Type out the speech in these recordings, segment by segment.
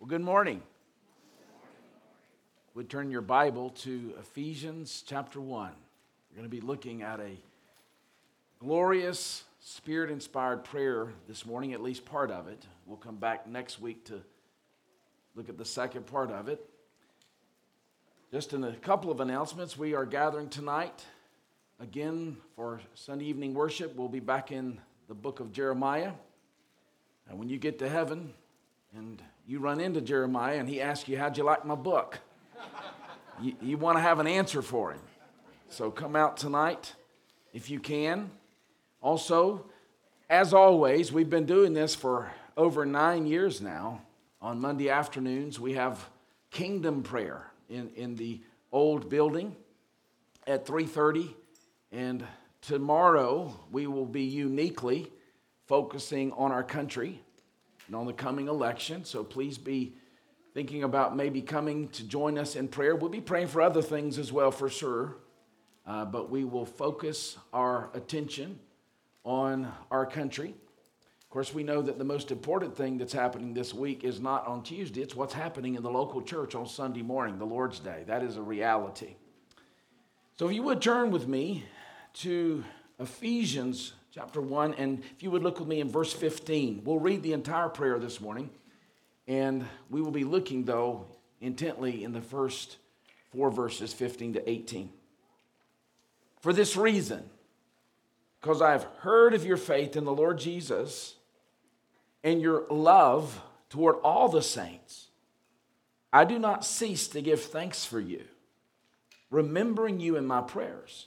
Well, good morning. Would turn your Bible to Ephesians chapter 1. We're going to be looking at a glorious, spirit inspired prayer this morning, at least part of it. We'll come back next week to look at the second part of it. Just in a couple of announcements, we are gathering tonight again for Sunday evening worship. We'll be back in the book of Jeremiah. And when you get to heaven and you run into Jeremiah and he asks you, How'd you like my book? you, you want to have an answer for him. So come out tonight if you can. Also, as always, we've been doing this for over nine years now. On Monday afternoons, we have kingdom prayer in, in the old building at 3.30 and tomorrow we will be uniquely focusing on our country and on the coming election. So please be thinking about maybe coming to join us in prayer. We'll be praying for other things as well for sure. Uh, but we will focus our attention on our country. Of course, we know that the most important thing that's happening this week is not on Tuesday, it's what's happening in the local church on Sunday morning, the Lord's Day. That is a reality. So, if you would turn with me to Ephesians chapter 1, and if you would look with me in verse 15, we'll read the entire prayer this morning, and we will be looking, though, intently in the first four verses, 15 to 18. For this reason, because I have heard of your faith in the Lord Jesus and your love toward all the saints, I do not cease to give thanks for you, remembering you in my prayers.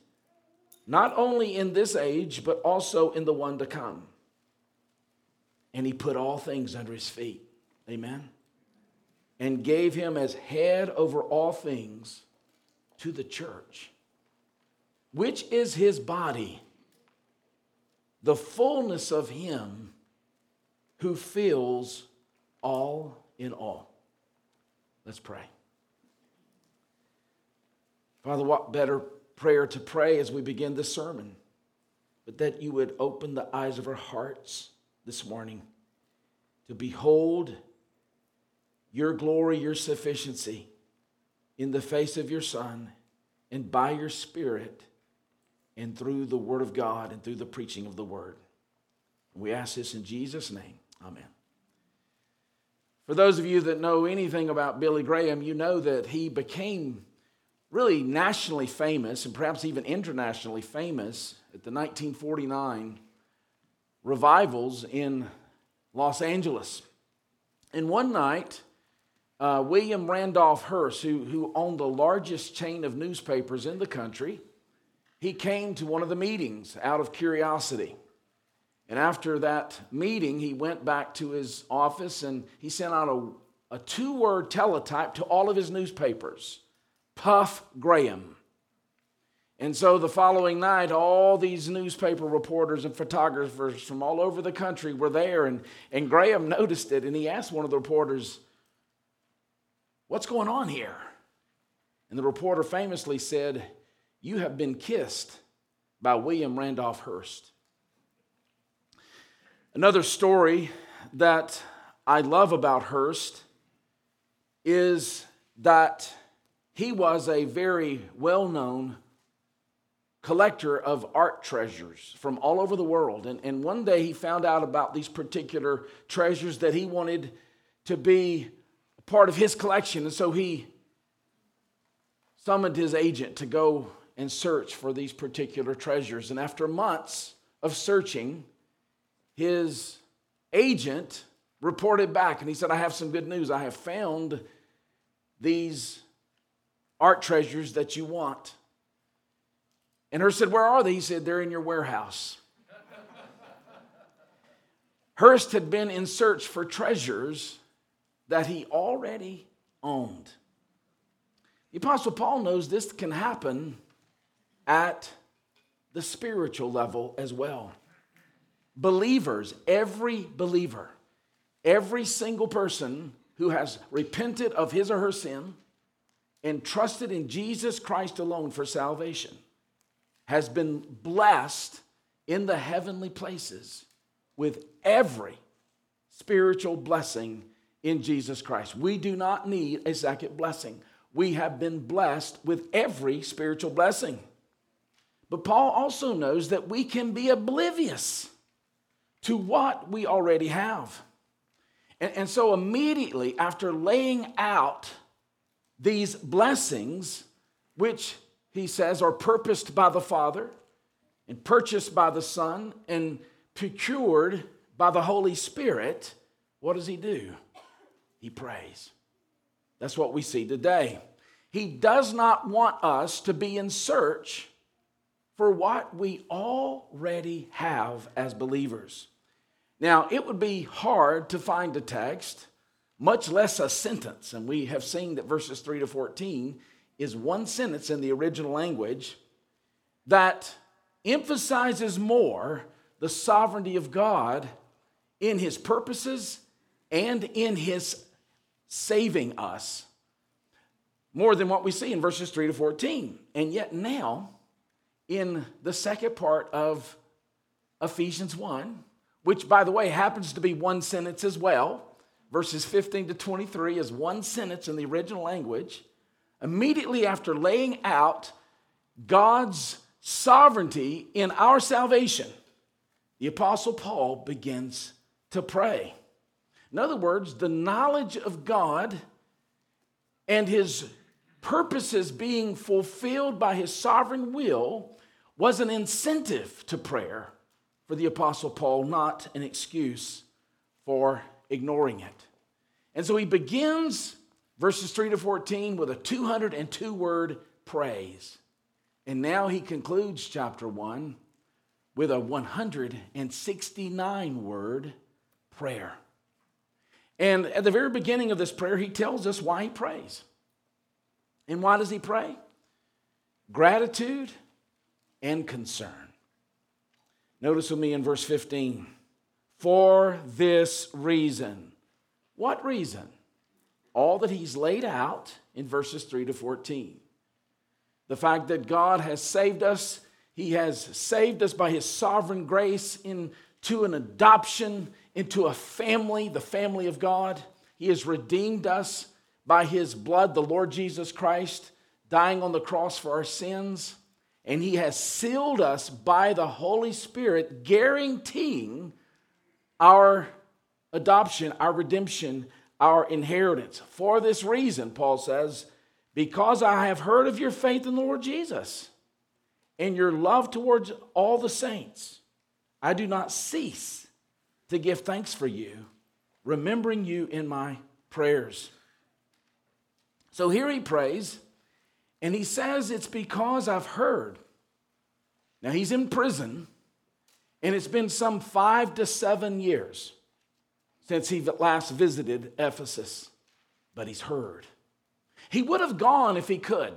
not only in this age, but also in the one to come. And he put all things under his feet. Amen. And gave him as head over all things to the church, which is his body, the fullness of him who fills all in all. Let's pray. Father, what better prayer to pray as we begin this sermon, but that you would open the eyes of our hearts this morning to behold your glory, your sufficiency in the face of your Son and by your Spirit and through the Word of God and through the preaching of the Word. We ask this in Jesus' name. Amen. For those of you that know anything about Billy Graham, you know that he became really nationally famous and perhaps even internationally famous at the 1949 revivals in Los Angeles. And one night, uh, William Randolph Hearst, who, who owned the largest chain of newspapers in the country, he came to one of the meetings out of curiosity. And after that meeting, he went back to his office and he sent out a, a two word teletype to all of his newspapers Puff Graham. And so the following night, all these newspaper reporters and photographers from all over the country were there. And, and Graham noticed it and he asked one of the reporters, What's going on here? And the reporter famously said, You have been kissed by William Randolph Hearst. Another story that I love about Hearst is that he was a very well known collector of art treasures from all over the world. And, and one day he found out about these particular treasures that he wanted to be part of his collection. And so he summoned his agent to go and search for these particular treasures. And after months of searching, his agent reported back and he said, I have some good news. I have found these art treasures that you want. And Hearst said, Where are they? He said, They're in your warehouse. Hearst had been in search for treasures that he already owned. The Apostle Paul knows this can happen at the spiritual level as well. Believers, every believer, every single person who has repented of his or her sin and trusted in Jesus Christ alone for salvation has been blessed in the heavenly places with every spiritual blessing in Jesus Christ. We do not need a second blessing. We have been blessed with every spiritual blessing. But Paul also knows that we can be oblivious to what we already have. And, and so, immediately after laying out these blessings, which he says are purposed by the Father and purchased by the Son and procured by the Holy Spirit, what does he do? He prays. That's what we see today. He does not want us to be in search for what we already have as believers. Now, it would be hard to find a text, much less a sentence, and we have seen that verses 3 to 14 is one sentence in the original language that emphasizes more the sovereignty of God in his purposes and in his saving us more than what we see in verses 3 to 14. And yet, now, in the second part of Ephesians 1, which, by the way, happens to be one sentence as well, verses 15 to 23 is one sentence in the original language. Immediately after laying out God's sovereignty in our salvation, the Apostle Paul begins to pray. In other words, the knowledge of God and his purposes being fulfilled by his sovereign will was an incentive to prayer for the Apostle Paul, not an excuse for ignoring it. And so he begins verses 3 to 14 with a 202 word praise. And now he concludes chapter 1 with a 169 word prayer. And at the very beginning of this prayer, he tells us why he prays. And why does he pray? Gratitude and concern. Notice with me in verse 15 for this reason. What reason? All that he's laid out in verses 3 to 14. The fact that God has saved us, he has saved us by his sovereign grace into an adoption, into a family, the family of God. He has redeemed us by his blood, the Lord Jesus Christ, dying on the cross for our sins and he has sealed us by the Holy Spirit, guaranteeing our adoption, our redemption, our inheritance. For this reason, Paul says, because I have heard of your faith in the Lord Jesus and your love towards all the saints, I do not cease to give thanks for you, remembering you in my prayers. So here he prays and he says, It's because I've heard. Now he's in prison, and it's been some five to seven years since he last visited Ephesus, but he's heard. He would have gone if he could,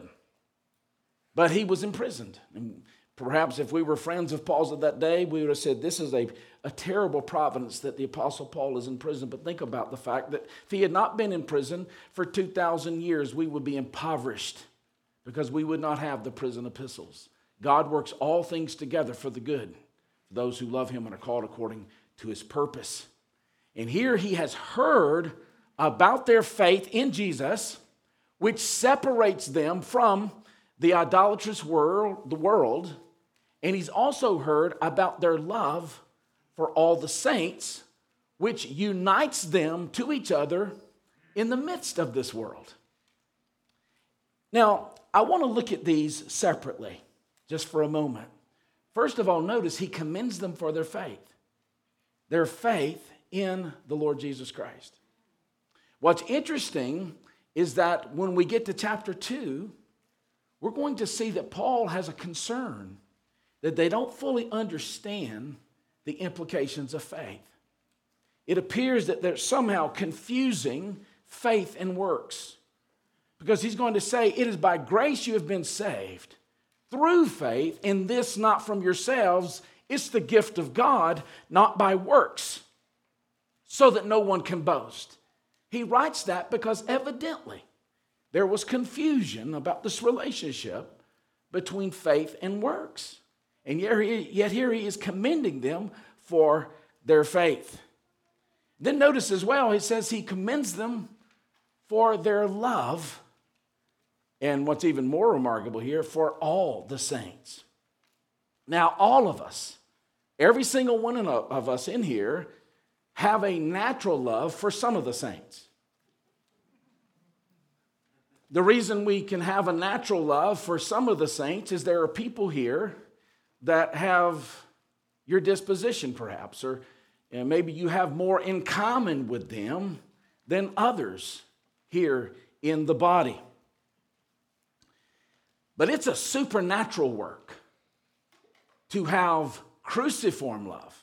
but he was imprisoned. And perhaps if we were friends of Paul's of that day, we would have said, This is a, a terrible providence that the Apostle Paul is in prison. But think about the fact that if he had not been in prison for 2,000 years, we would be impoverished because we would not have the prison epistles. God works all things together for the good, those who love him and are called according to his purpose. And here he has heard about their faith in Jesus, which separates them from the idolatrous world, the world, and he's also heard about their love for all the saints, which unites them to each other in the midst of this world. Now, I want to look at these separately just for a moment. First of all, notice he commends them for their faith, their faith in the Lord Jesus Christ. What's interesting is that when we get to chapter 2, we're going to see that Paul has a concern that they don't fully understand the implications of faith. It appears that they're somehow confusing faith and works because he's going to say, It is by grace you have been saved through faith, and this not from yourselves. It's the gift of God, not by works, so that no one can boast. He writes that because evidently there was confusion about this relationship between faith and works. And yet here he is commending them for their faith. Then notice as well, he says he commends them for their love and what's even more remarkable here, for all the saints. Now, all of us, every single one of us in here, have a natural love for some of the saints. The reason we can have a natural love for some of the saints is there are people here that have your disposition, perhaps, or maybe you have more in common with them than others here in the body. But it's a supernatural work to have cruciform love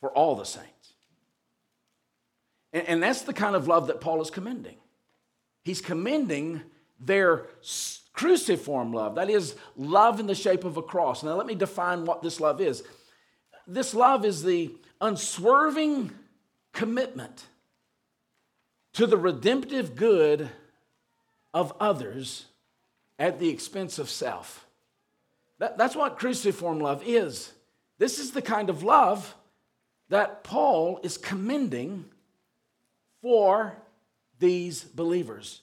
for all the saints. And, and that's the kind of love that Paul is commending. He's commending their cruciform love, that is, love in the shape of a cross. Now, let me define what this love is. This love is the unswerving commitment to the redemptive good of others at the expense of self. That, that's what cruciform love is. This is the kind of love that Paul is commending for these believers.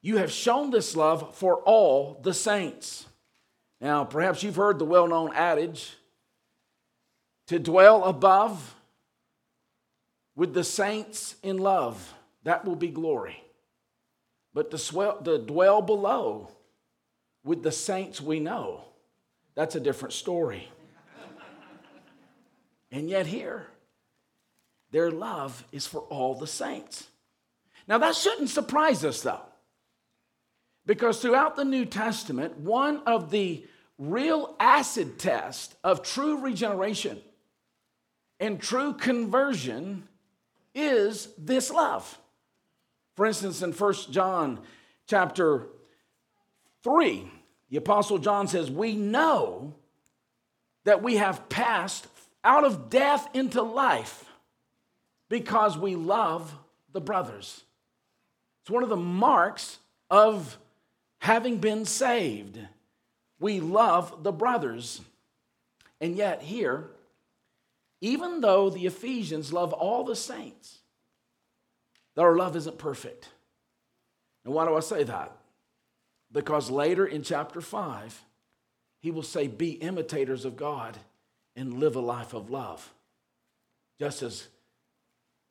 You have shown this love for all the saints. Now, perhaps you've heard the well known adage to dwell above with the saints in love, that will be glory. But to, swell, to dwell below with the saints we know, that's a different story. and yet, here, their love is for all the saints. Now, that shouldn't surprise us, though, because throughout the New Testament, one of the real acid tests of true regeneration and true conversion is this love. For instance, in 1 John chapter 3, the Apostle John says, We know that we have passed out of death into life because we love the brothers. It's one of the marks of having been saved. We love the brothers. And yet, here, even though the Ephesians love all the saints, their love isn't perfect. And why do I say that? Because later in chapter 5, he will say, Be imitators of God and live a life of love. Just as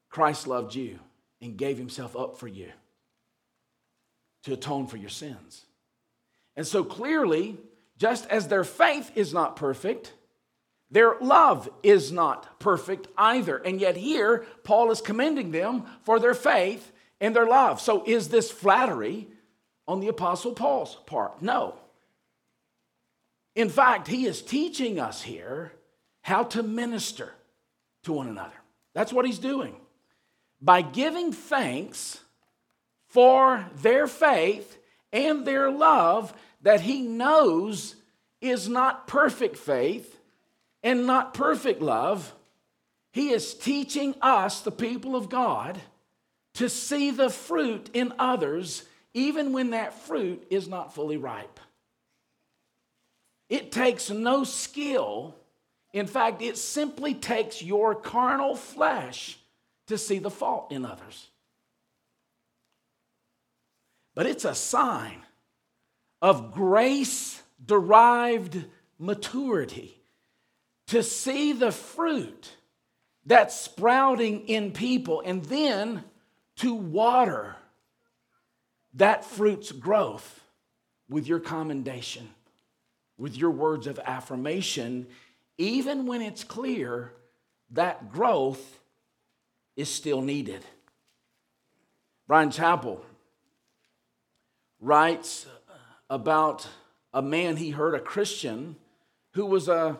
Christ loved you and gave himself up for you to atone for your sins. And so clearly, just as their faith is not perfect, their love is not perfect either. And yet, here, Paul is commending them for their faith and their love. So, is this flattery on the Apostle Paul's part? No. In fact, he is teaching us here how to minister to one another. That's what he's doing. By giving thanks for their faith and their love that he knows is not perfect faith and not perfect love, he is teaching us, the people of God, to see the fruit in others, even when that fruit is not fully ripe. It takes no skill. In fact, it simply takes your carnal flesh to see the fault in others. But it's a sign of grace derived maturity to see the fruit that's sprouting in people and then to water that fruit's growth with your commendation, with your words of affirmation, even when it's clear that growth is still needed. Bryan Chapell writes about a man he heard, a Christian, who was a,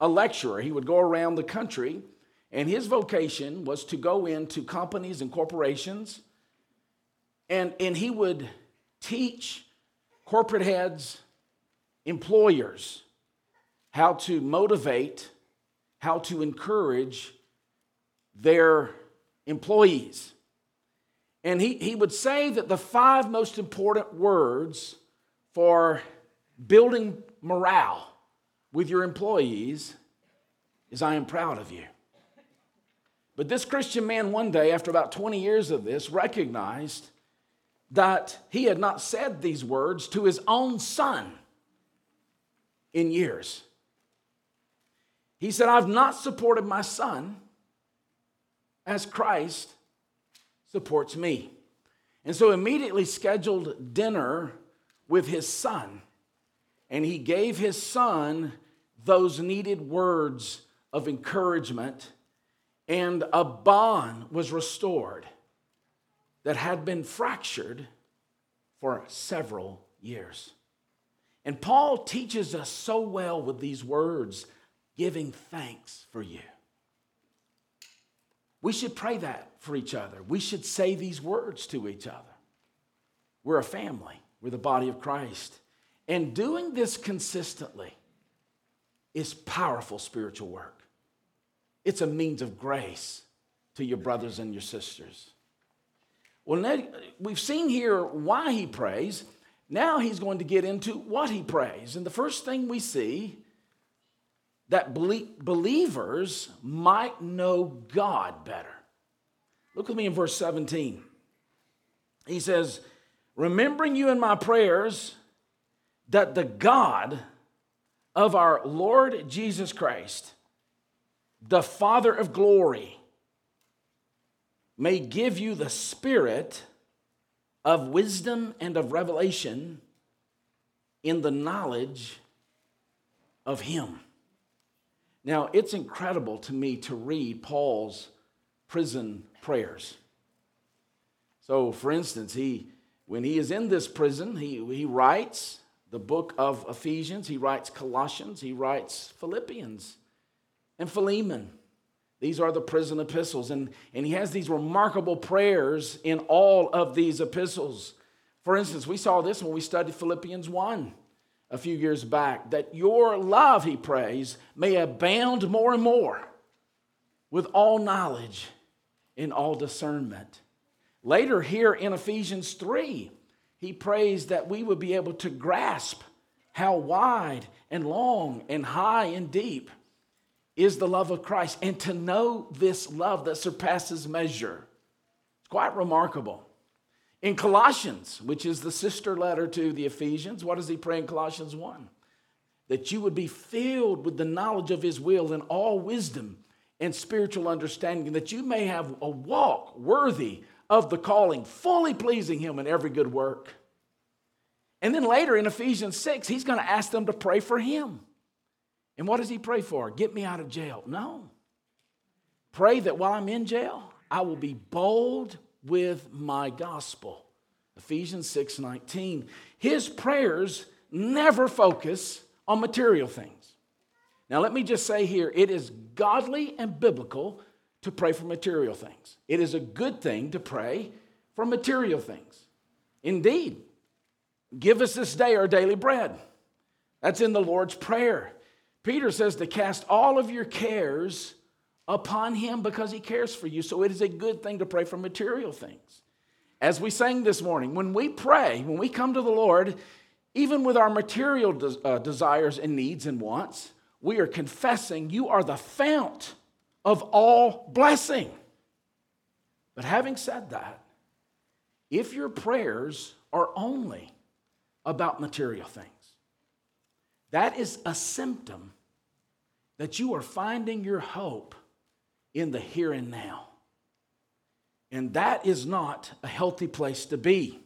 a lecturer. He would go around the country, and his vocation was to go into companies and corporations, and, and he would teach corporate heads, employers, how to motivate, how to encourage their employees. And he, he would say that the five most important words for building morale with your employees is I am proud of you. But this Christian man, one day, after about 20 years of this, recognized that he had not said these words to his own son in years. He said, I've not supported my son as Christ supports me. And so immediately scheduled dinner with his son. And he gave his son those needed words of encouragement, and a bond was restored that had been fractured for several years. And Paul teaches us so well with these words giving thanks for you. We should pray that for each other. We should say these words to each other. We're a family, we're the body of Christ. And doing this consistently is powerful spiritual work. It's a means of grace to your brothers and your sisters. Well, we've seen here why he prays. Now he's going to get into what he prays. And the first thing we see that believers might know God better. Look with me in verse 17. He says, Remembering you in my prayers, that the God of our Lord Jesus Christ, the Father of glory, may give you the spirit of wisdom and of revelation in the knowledge of Him. Now, it's incredible to me to read Paul's prison prayers. So, for instance, he, when he is in this prison, he, he writes the book of Ephesians, he writes Colossians, he writes Philippians and Philemon. These are the prison epistles. And, and he has these remarkable prayers in all of these epistles. For instance, we saw this when we studied Philippians 1 a few years back that your love, he prays, may abound more and more with all knowledge and all discernment. Later, here in Ephesians 3, he prays that we would be able to grasp how wide and long and high and deep is the love of Christ and to know this love that surpasses measure. It's quite remarkable. In Colossians, which is the sister letter to the Ephesians, what does he pray in Colossians 1? That you would be filled with the knowledge of his will and all wisdom and spiritual understanding, that you may have a walk worthy of the calling, fully pleasing him in every good work. And then later in Ephesians 6, he's going to ask them to pray for him. And what does he pray for? Get me out of jail. No. Pray that while I'm in jail, I will be bold with my gospel. Ephesians 6 19. His prayers never focus on material things. Now, let me just say here it is godly and biblical to pray for material things. It is a good thing to pray for material things. Indeed, give us this day our daily bread. That's in the Lord's Prayer. Peter says to cast all of your cares upon him because he cares for you. So it is a good thing to pray for material things. As we sang this morning, when we pray, when we come to the Lord, even with our material uh, desires and needs and wants, we are confessing you are the fount of all blessing. But having said that, if your prayers are only about material things, that is a symptom that you are finding your hope in the here and now. And that is not a healthy place to be.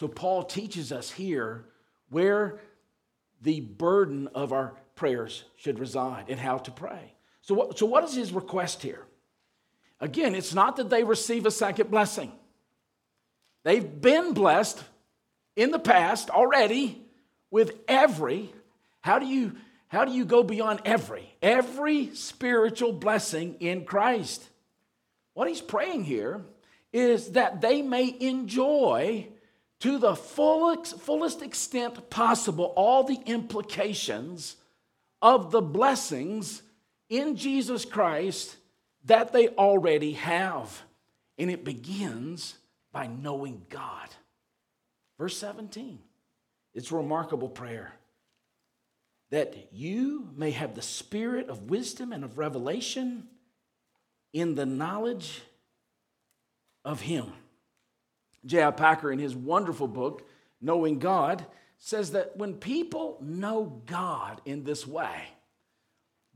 So, Paul teaches us here where the burden of our prayers should reside and how to pray. So, what, so what is his request here? Again, it's not that they receive a second blessing. They've been blessed in the past already with every. How do you how do you go beyond every every spiritual blessing in Christ? What he's praying here is that they may enjoy to the fullest, fullest extent possible all the implications of the blessings in Jesus Christ that they already have. And it begins by knowing God. Verse 17, it's a remarkable prayer that you may have the spirit of wisdom and of revelation in the knowledge of Him. J.I. Packer, in his wonderful book, Knowing God, says that when people know God in this way,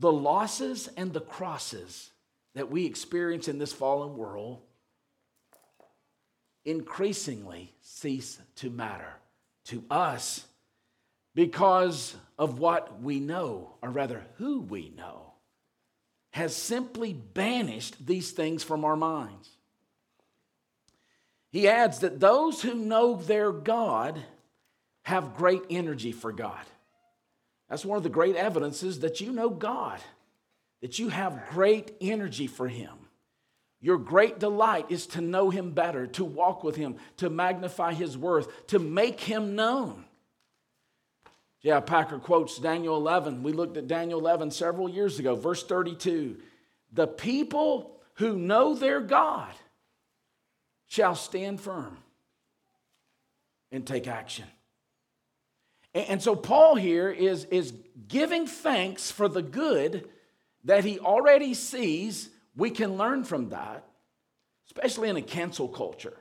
the losses and the crosses that we experience in this fallen world increasingly cease to matter to us because of what we know, or rather, who we know, has simply banished these things from our minds. He adds that those who know their God have great energy for God. That's one of the great evidences that you know God, that you have great energy for Him. Your great delight is to know Him better, to walk with Him, to magnify His worth, to make Him known. Yeah, Packer quotes Daniel 11. We looked at Daniel 11 several years ago, verse 32. The people who know their God shall stand firm and take action. And so, Paul here is, is giving thanks for the good that he already sees. We can learn from that, especially in a cancel culture.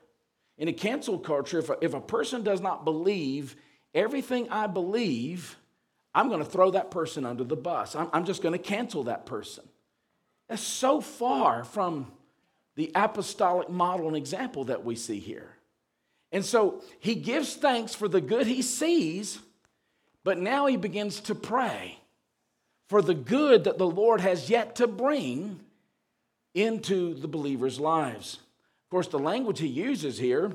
In a cancel culture, if a, if a person does not believe everything I believe, I'm going to throw that person under the bus. I'm, I'm just going to cancel that person. That's so far from the apostolic model and example that we see here. And so he gives thanks for the good he sees but now he begins to pray for the good that the Lord has yet to bring into the believers' lives. Of course, the language he uses here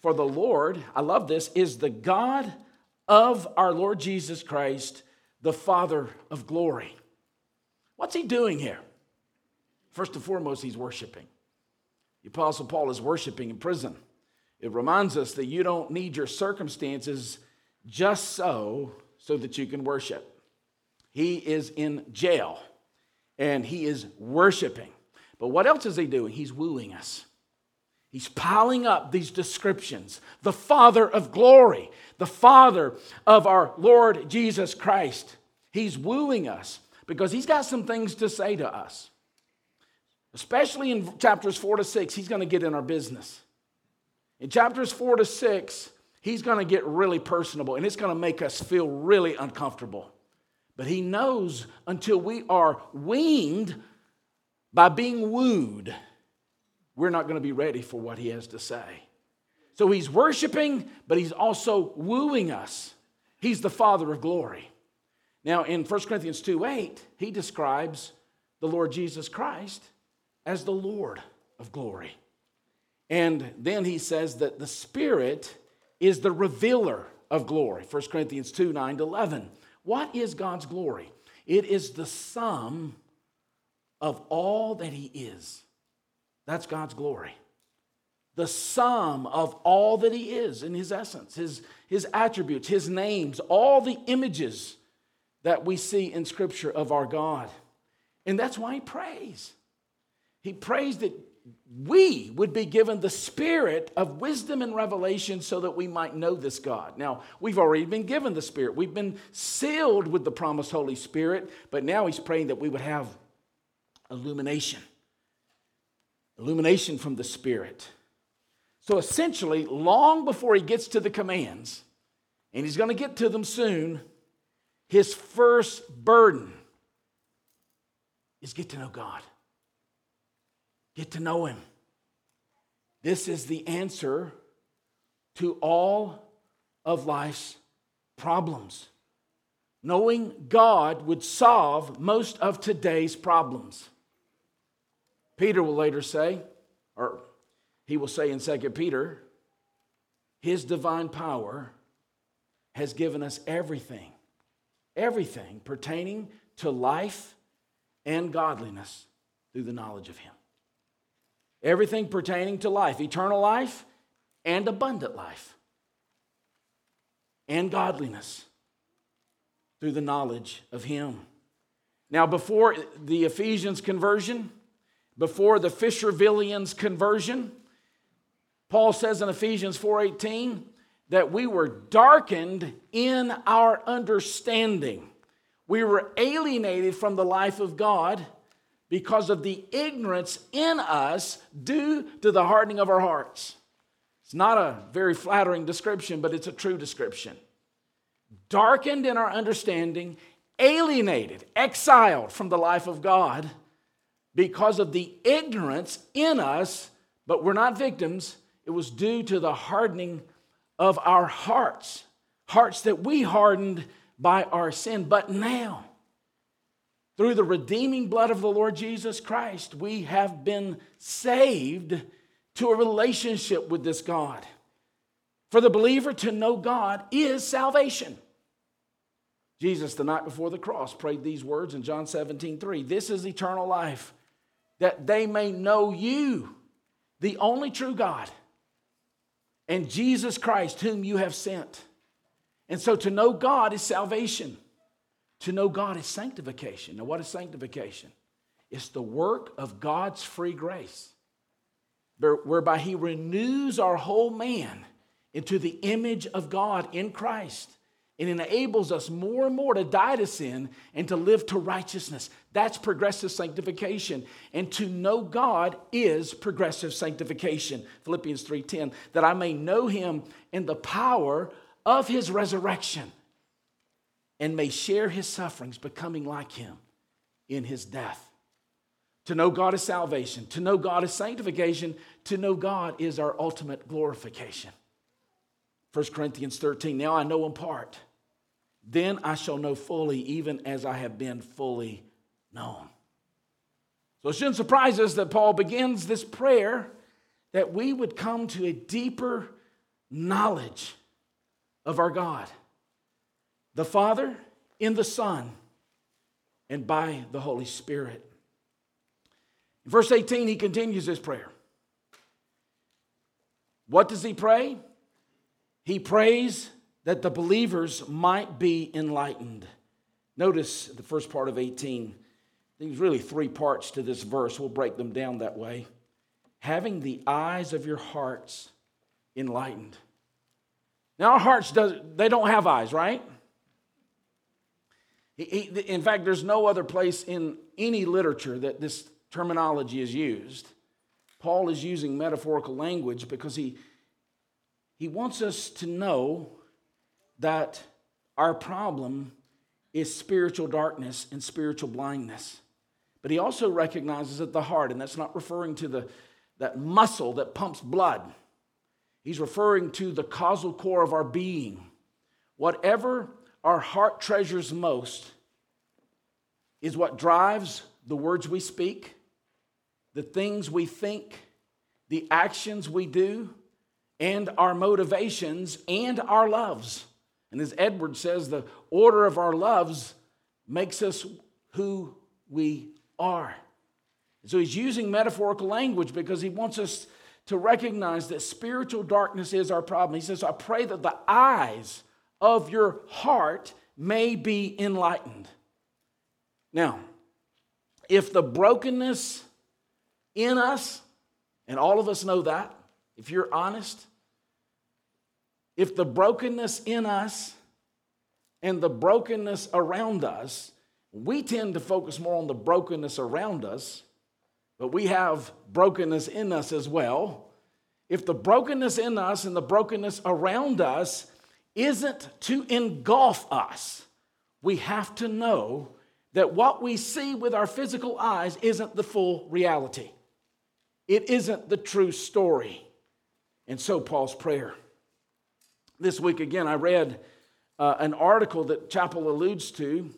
for the Lord, I love this, is the God of our Lord Jesus Christ, the Father of glory. What's he doing here? First and foremost, he's worshiping. The Apostle Paul is worshiping in prison. It reminds us that you don't need your circumstances just so so that you can worship. He is in jail and he is worshiping. But what else is he doing? He's wooing us. He's piling up these descriptions. The Father of glory, the Father of our Lord Jesus Christ. He's wooing us because he's got some things to say to us. Especially in chapters four to six, he's going to get in our business. In chapters four to six, he's going to get really personable and it's going to make us feel really uncomfortable. But he knows until we are weaned by being wooed, we're not going to be ready for what he has to say. So he's worshiping, but he's also wooing us. He's the Father of glory. Now, in 1 Corinthians 2 8, he describes the Lord Jesus Christ as the Lord of glory. And then he says that the Spirit is the revealer of glory. 1 Corinthians 2 9 to 11. What is God's glory? It is the sum of all that He is. That's God's glory. The sum of all that He is in His essence, His, his attributes, His names, all the images that we see in Scripture of our God. And that's why He prays. He prays that we would be given the spirit of wisdom and revelation so that we might know this God. Now, we've already been given the Spirit. We've been sealed with the promised Holy Spirit, but now he's praying that we would have illumination. Illumination from the Spirit. So essentially, long before he gets to the commands, and he's going to get to them soon, his first burden is get to know God. Get to know Him. This is the answer to all of life's problems. Knowing God would solve most of today's problems. Peter will later say, or he will say in 2 Peter, his divine power has given us everything, everything pertaining to life and godliness through the knowledge of him. Everything pertaining to life, eternal life and abundant life, and godliness through the knowledge of him. Now, before the Ephesians conversion, before the Fishervillians conversion, Paul says in Ephesians 4:18 that we were darkened in our understanding. We were alienated from the life of God because of the ignorance in us due to the hardening of our hearts. It's not a very flattering description, but it's a true description. Darkened in our understanding, alienated, exiled from the life of God because of the ignorance in us, but we're not victims. It was due to the hardening of our hearts, hearts that we hardened by our sin. But now, through the redeeming blood of the Lord Jesus Christ, we have been saved to a relationship with this God. For the believer to know God is salvation. Jesus, the night before the cross, prayed these words in John 17, 3. This is eternal life, that they may know you, the only true God, and Jesus Christ, whom you have sent. And so to know God is salvation. To know God is sanctification. Now, what is sanctification? It's the work of God's free grace, whereby He renews our whole man into the image of God in Christ and enables us more and more to die to sin and to live to righteousness. That's progressive sanctification. And to know God is progressive sanctification. Philippians 3:10 that I may know him in the power of his resurrection and may share his sufferings, becoming like him in his death. To know God is salvation, to know God is sanctification, to know God is our ultimate glorification. 1 Corinthians 13, now I know in part, then I shall know fully, even as I have been fully known. So it shouldn't surprise us that Paul begins this prayer that we would come to a deeper knowledge of our God the Father, in the Son, and by the Holy Spirit. Verse 18, he continues his prayer. What does he pray? He prays that the believers might be enlightened. Notice the first part of 18. There's really three parts to this verse. We'll break them down that way. Having the eyes of your hearts enlightened. Now, our hearts, does, they don't have eyes, right? In fact, there's no other place in any literature that this terminology is used. Paul is using metaphorical language because he, he wants us to know that our problem is spiritual darkness and spiritual blindness. But he also recognizes that the heart, and that's not referring to the, that muscle that pumps blood. He's referring to the causal core of our being. Whatever our heart treasures most is what drives the words we speak, the things we think, the actions we do, and our motivations and our loves. And as Edward says, the order of our loves makes us who we are. So he's using metaphorical language because he wants us to recognize that spiritual darkness is our problem. He says, I pray that the eyes of your heart may be enlightened. Now, if the brokenness in us, and all of us know that, if you're honest, if the brokenness in us and the brokenness around us, we tend to focus more on the brokenness around us, but we have brokenness in us as well. If the brokenness in us and the brokenness around us isn't to engulf us. We have to know that what we see with our physical eyes isn't the full reality. It isn't the true story. And so, Paul's prayer. This week, again, I read uh, an article that Chapell alludes to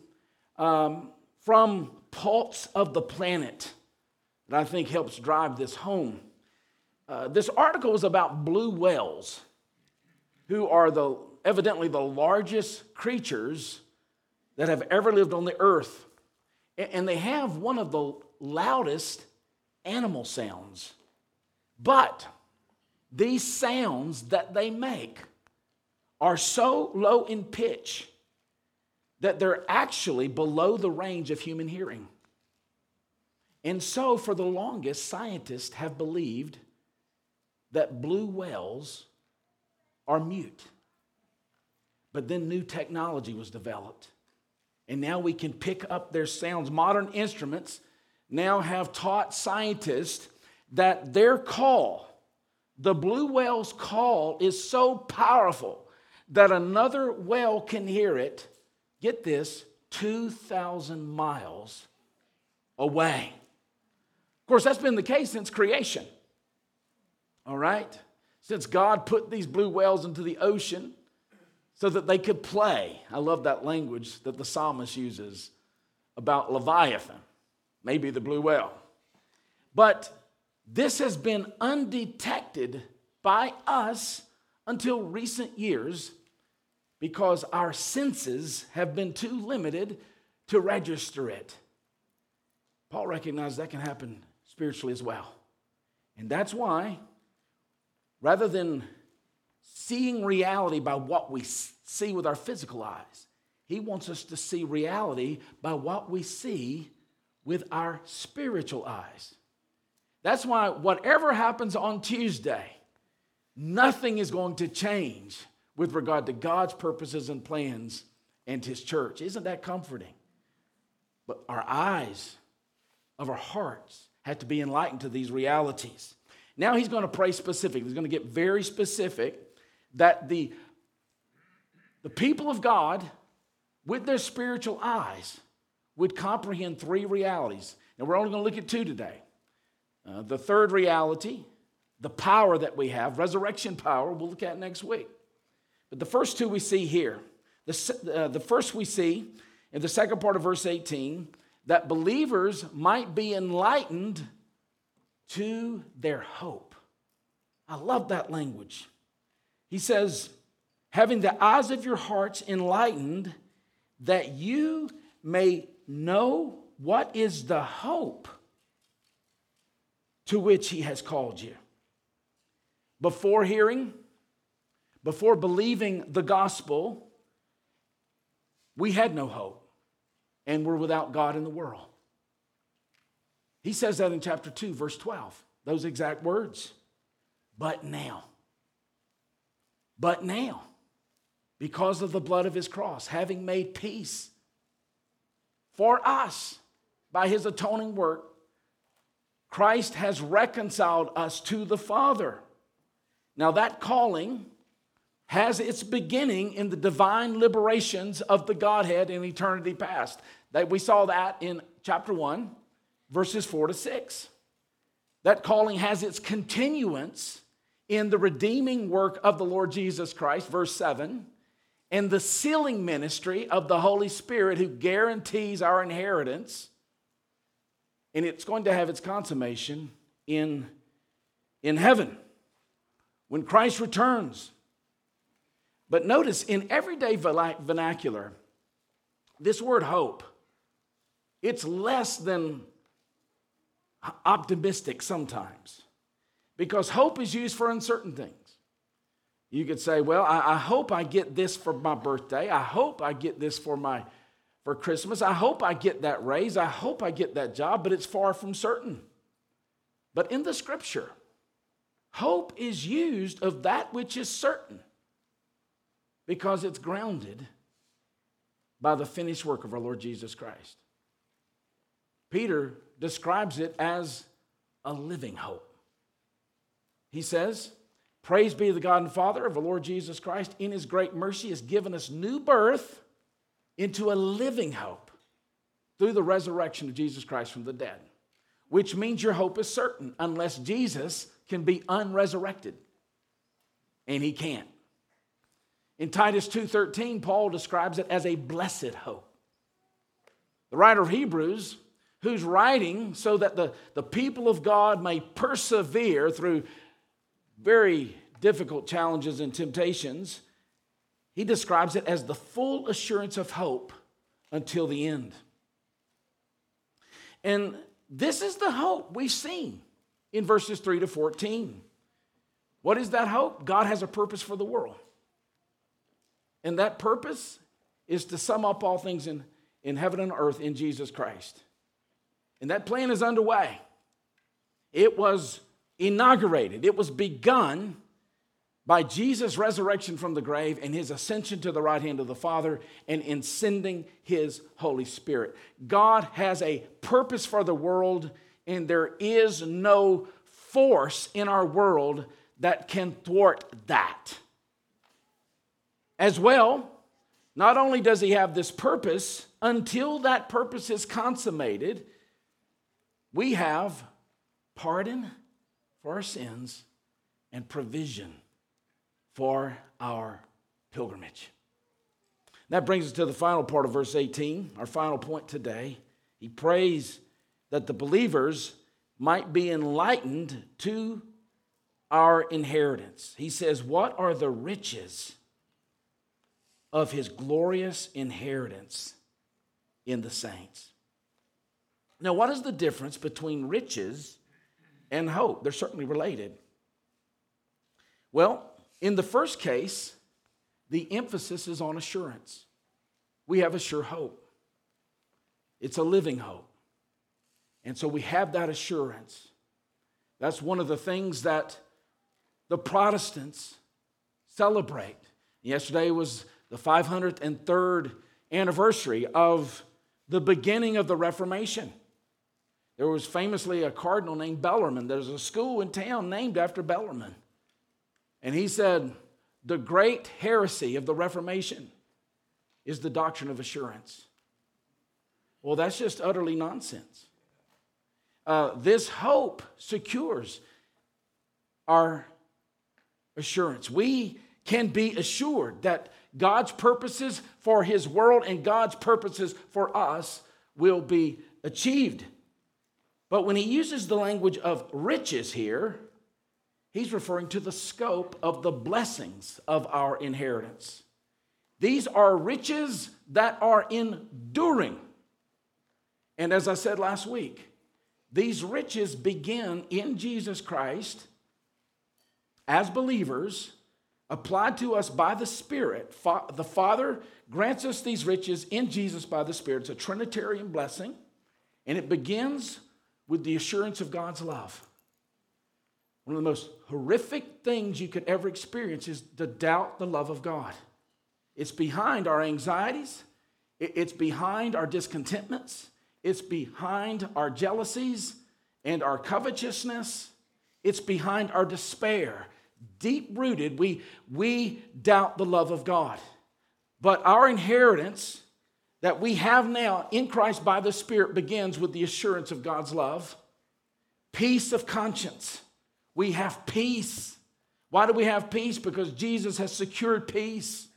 um, from Pulse of the Planet that I think helps drive this home. Uh, this article is about blue whales, who are the, evidently the largest creatures that have ever lived on the earth. And they have one of the loudest animal sounds. But these sounds that they make are so low in pitch that they're actually below the range of human hearing. And so, for the longest, scientists have believed that blue whales are mute. But then new technology was developed. And now we can pick up their sounds. Modern instruments now have taught scientists that their call, the blue whale's call, is so powerful that another whale can hear it, get this, 2,000 miles away. Of course, that's been the case since creation. All right? Since God put these blue whales into the ocean so that they could play. I love that language that the psalmist uses about Leviathan, maybe the blue whale. But this has been undetected by us until recent years because our senses have been too limited to register it. Paul recognized that can happen spiritually as well. And that's why, rather than seeing reality by what we see with our physical eyes, he wants us to see reality by what we see with our spiritual eyes. That's why, whatever happens on Tuesday, nothing is going to change with regard to God's purposes and plans and His church. Isn't that comforting? But our eyes of our hearts have to be enlightened to these realities. Now he's going to pray specifically. He's going to get very specific that the, the people of God, with their spiritual eyes, would comprehend three realities. And we're only going to look at two today. Uh, the third reality, the power that we have, resurrection power, we'll look at next week. But the first two we see here. The, uh, the first we see in the second part of verse 18 that believers might be enlightened to their hope. I love that language. He says, having the eyes of your hearts enlightened, that you may know what is the hope to which he has called you. Before hearing, before believing the gospel, we had no hope and were without God in the world. He says that in chapter 2, verse 12, those exact words. But now, but now, because of the blood of his cross, having made peace for us by his atoning work, Christ has reconciled us to the Father. Now, that calling has its beginning in the divine liberations of the Godhead in eternity past. That we saw that in chapter 1, verses 4 to 6. That calling has its continuance in the redeeming work of the Lord Jesus Christ, verse 7, and the sealing ministry of the Holy Spirit who guarantees our inheritance. And it's going to have its consummation in, in heaven when Christ returns. But notice in everyday vernacular, this word hope, it's less than optimistic sometimes because hope is used for uncertain things. You could say, Well, I, I, hope I get this for my birthday. I hope I get this for my for Christmas. I hope I get that raise. I hope I get that job, but it's far from certain. But in the scripture, hope is used of that which is certain because it's grounded by the finished work of our Lord Jesus Christ. Peter describes it as a living hope. He says, Praise be the God and Father of the Lord Jesus Christ. In his great mercy, has given us new birth into a living hope through the resurrection of Jesus Christ from the dead, which means your hope is certain unless Jesus can be unresurrected. and he can't. In Titus 2:13, Paul describes it as a blessed hope. The writer of Hebrews, who's writing so that the, the people of God may persevere through very difficult challenges and temptations, he describes it as the full assurance of hope until the end. And this is the hope we've seen in verses 3 to 14. What is that hope? God has a purpose for the world. And that purpose is to sum up all things in, in heaven and earth in Jesus Christ. And that plan is underway. It was inaugurated, it was begun by Jesus' resurrection from the grave and his ascension to the right hand of the Father and in sending his Holy Spirit. God has a purpose for the world, and there is no force in our world that can thwart that. As well, not only does he have this purpose, until that purpose is consummated, we have pardon for our sins and provision for our pilgrimage. That brings us to the final part of verse 18, our final point today. He prays that the believers might be enlightened to our inheritance. He says, What are the riches of his glorious inheritance in the saints? Now, what is the difference between riches and hope? They're certainly related. Well, in the first case, the emphasis is on assurance. We have a sure hope, it's a living hope. And so we have that assurance. That's one of the things that the Protestants celebrate. Yesterday was the 503rd anniversary of the beginning of the Reformation. There was famously a cardinal named Bellarmine. There's a school in town named after Bellarmine. And he said, The great heresy of the Reformation is the doctrine of assurance. Well, that's just utterly nonsense. Uh, this hope secures our assurance. We can be assured that God's purposes for his world and God's purposes for us will be achieved. But when he uses the language of riches here, He's referring to the scope of the blessings of our inheritance. These are riches that are enduring. And as I said last week, these riches begin in Jesus Christ as believers, applied to us by the Spirit. the Father grants us these riches in Jesus by the Spirit. It's a Trinitarian blessing, and it begins with the assurance of God's love. One of the most horrific things you could ever experience is to doubt the love of God. It's behind our anxieties, it's behind our discontentments, it's behind our jealousies and our covetousness, it's behind our despair. Deep rooted, we, we doubt the love of God. But our inheritance that we have now in Christ by the Spirit begins with the assurance of God's love, peace of conscience we have peace. Why do we have peace? Because Jesus has secured peace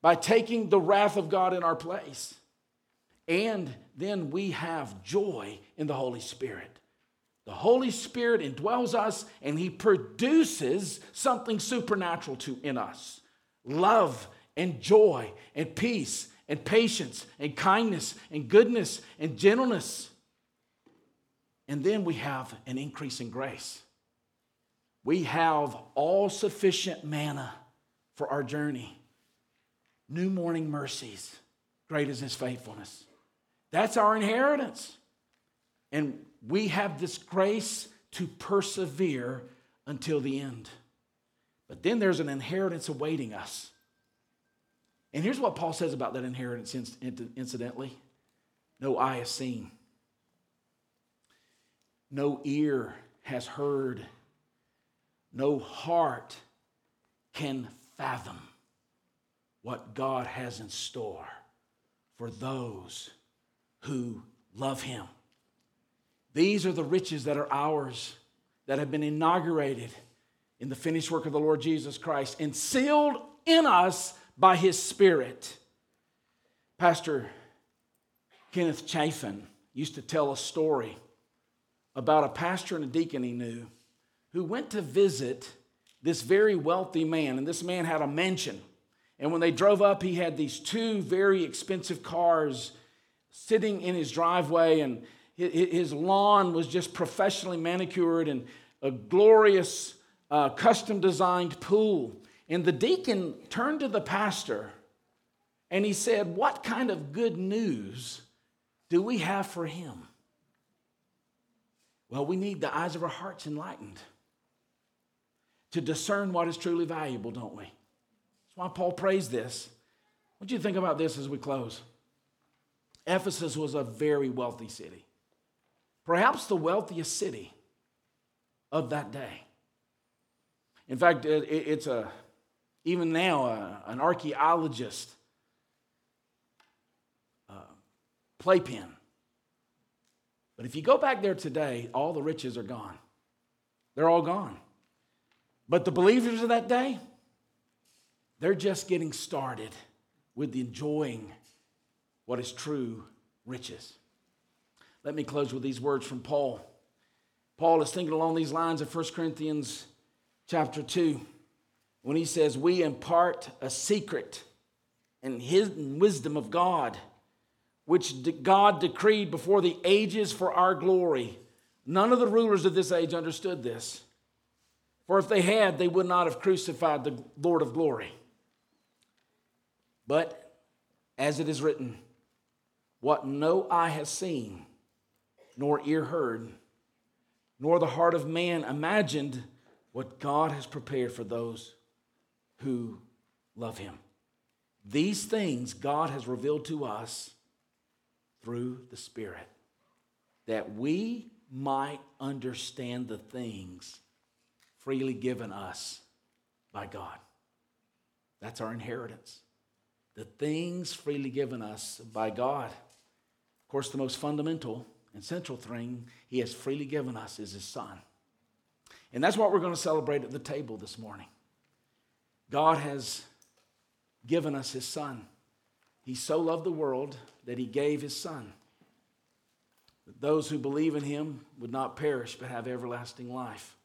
by taking the wrath of God in our place. And then we have joy in the Holy Spirit. The Holy Spirit indwells us and He produces something supernatural to, in us love and joy and peace and patience and kindness and goodness and gentleness. And then we have an increase in grace we have all sufficient manna for our journey. New morning mercies, great is his faithfulness. That's our inheritance. And we have this grace to persevere until the end. But then there's an inheritance awaiting us. And here's what Paul says about that inheritance, incidentally. No eye has seen, no ear has heard. No heart can fathom what God has in store for those who love Him. These are the riches that are ours, that have been inaugurated in the finished work of the Lord Jesus Christ and sealed in us by his Spirit. Pastor Kenneth Chafin used to tell a story about a pastor and a deacon he knew who went to visit this very wealthy man, and this man had a mansion. And when they drove up, he had these two very expensive cars sitting in his driveway, and his lawn was just professionally manicured and a glorious uh, custom designed pool. And the deacon turned to the pastor and he said, What kind of good news do we have for him? Well, we need the eyes of our hearts enlightened to discern what is truly valuable, don't we? That's why Paul prays this. What do you think about this as we close? Ephesus was a very wealthy city, perhaps the wealthiest city of that day. In fact, it's a, even now, a, an archaeologist uh, playpen. But if you go back there today, all the riches are gone. They're all gone. But the believers of that day, they're just getting started with enjoying what is true riches. Let me close with these words from Paul. Paul is thinking along these lines of 1 Corinthians chapter 2 when he says, We impart a secret and hidden wisdom of God, which God decreed before the ages for our glory. None of the rulers of this age understood this. For if they had, they would not have crucified the Lord of glory. But as it is written, what no eye has seen, nor ear heard, nor the heart of man imagined what God has prepared for those who love him. These things God has revealed to us through the Spirit, that we might understand the things freely given us by God. That's our inheritance. The things freely given us by God. Of course, the most fundamental and central thing He has freely given us is His Son. And that's what we're going to celebrate at the table this morning. God has given us his son. He so loved the world that he gave his son. That those who believe in him would not perish but have everlasting life.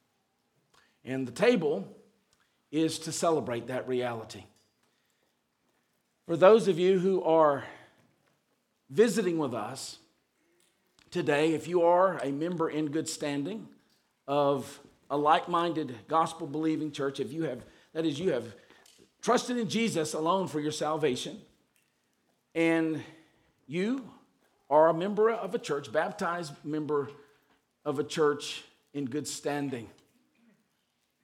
And the table is to celebrate that reality. For those of you who are visiting with us today, if you are a member in good standing of a like minded, gospel believing church, if you have, that is, you have trusted in Jesus alone for your salvation, and you are a member of a church, baptized member of a church in good standing,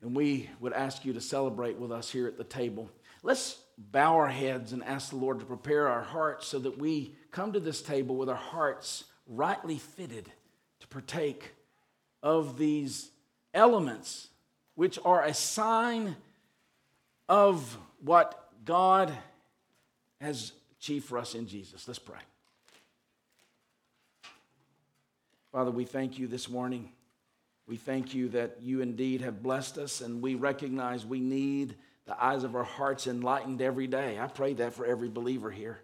and we would ask you to celebrate with us here at the table. Let's bow our heads and ask the Lord to prepare our hearts so that we come to this table with our hearts rightly fitted to partake of these elements which are a sign of what God has achieved for us in Jesus. Let's pray. Father, we thank you this morning. We thank you that you indeed have blessed us, and we recognize we need the eyes of our hearts enlightened every day. I pray that for every believer here.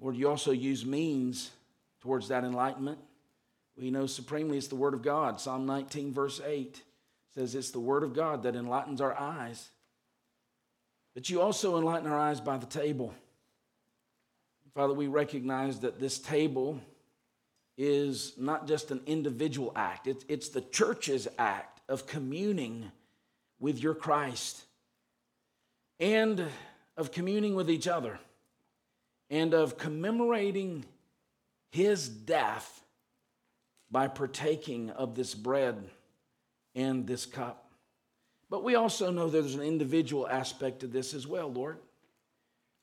Lord, you also use means towards that enlightenment. We know supremely it's the Word of God. Psalm 19, verse 8 says it's the Word of God that enlightens our eyes. But you also enlighten our eyes by the table. Father, we recognize that this table is not just an individual act, it's, it's the church's act of communing with your Christ and of communing with each other and of commemorating his death by partaking of this bread and this cup. But we also know there's an individual aspect to this as well, Lord.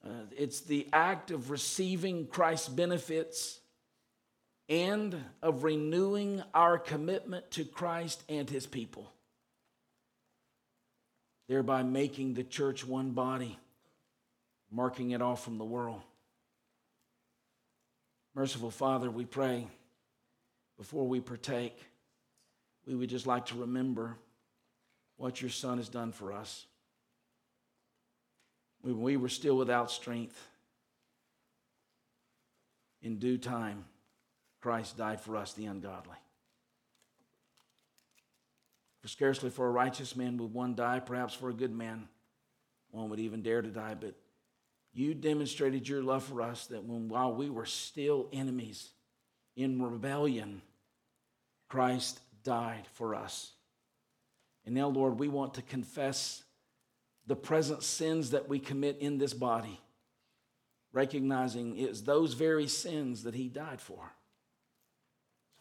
Uh, it's the act of receiving Christ's benefits and of renewing our commitment to Christ and his people, thereby making the church one body, marking it off from the world. Merciful Father, we pray before we partake, we would just like to remember what your Son has done for us. When we were still without strength, in due time, Christ died for us, the ungodly. For scarcely for a righteous man would one die, perhaps for a good man, one would even dare to die. But you demonstrated your love for us that when while we were still enemies in rebellion, Christ died for us. And now, Lord, we want to confess the present sins that we commit in this body, recognizing it's those very sins that He died for.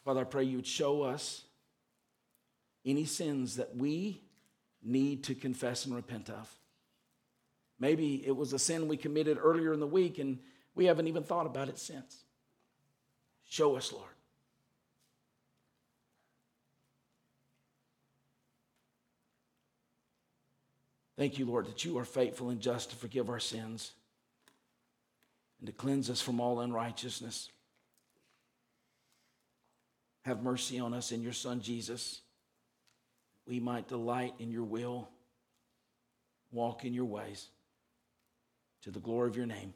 Father, I pray you would show us any sins that we need to confess and repent of. Maybe it was a sin we committed earlier in the week and we haven't even thought about it since. Show us, Lord. Thank you, Lord, that you are faithful and just to forgive our sins and to cleanse us from all unrighteousness. Have mercy on us in your Son, Jesus. We might delight in your will, walk in your ways, to the glory of your name.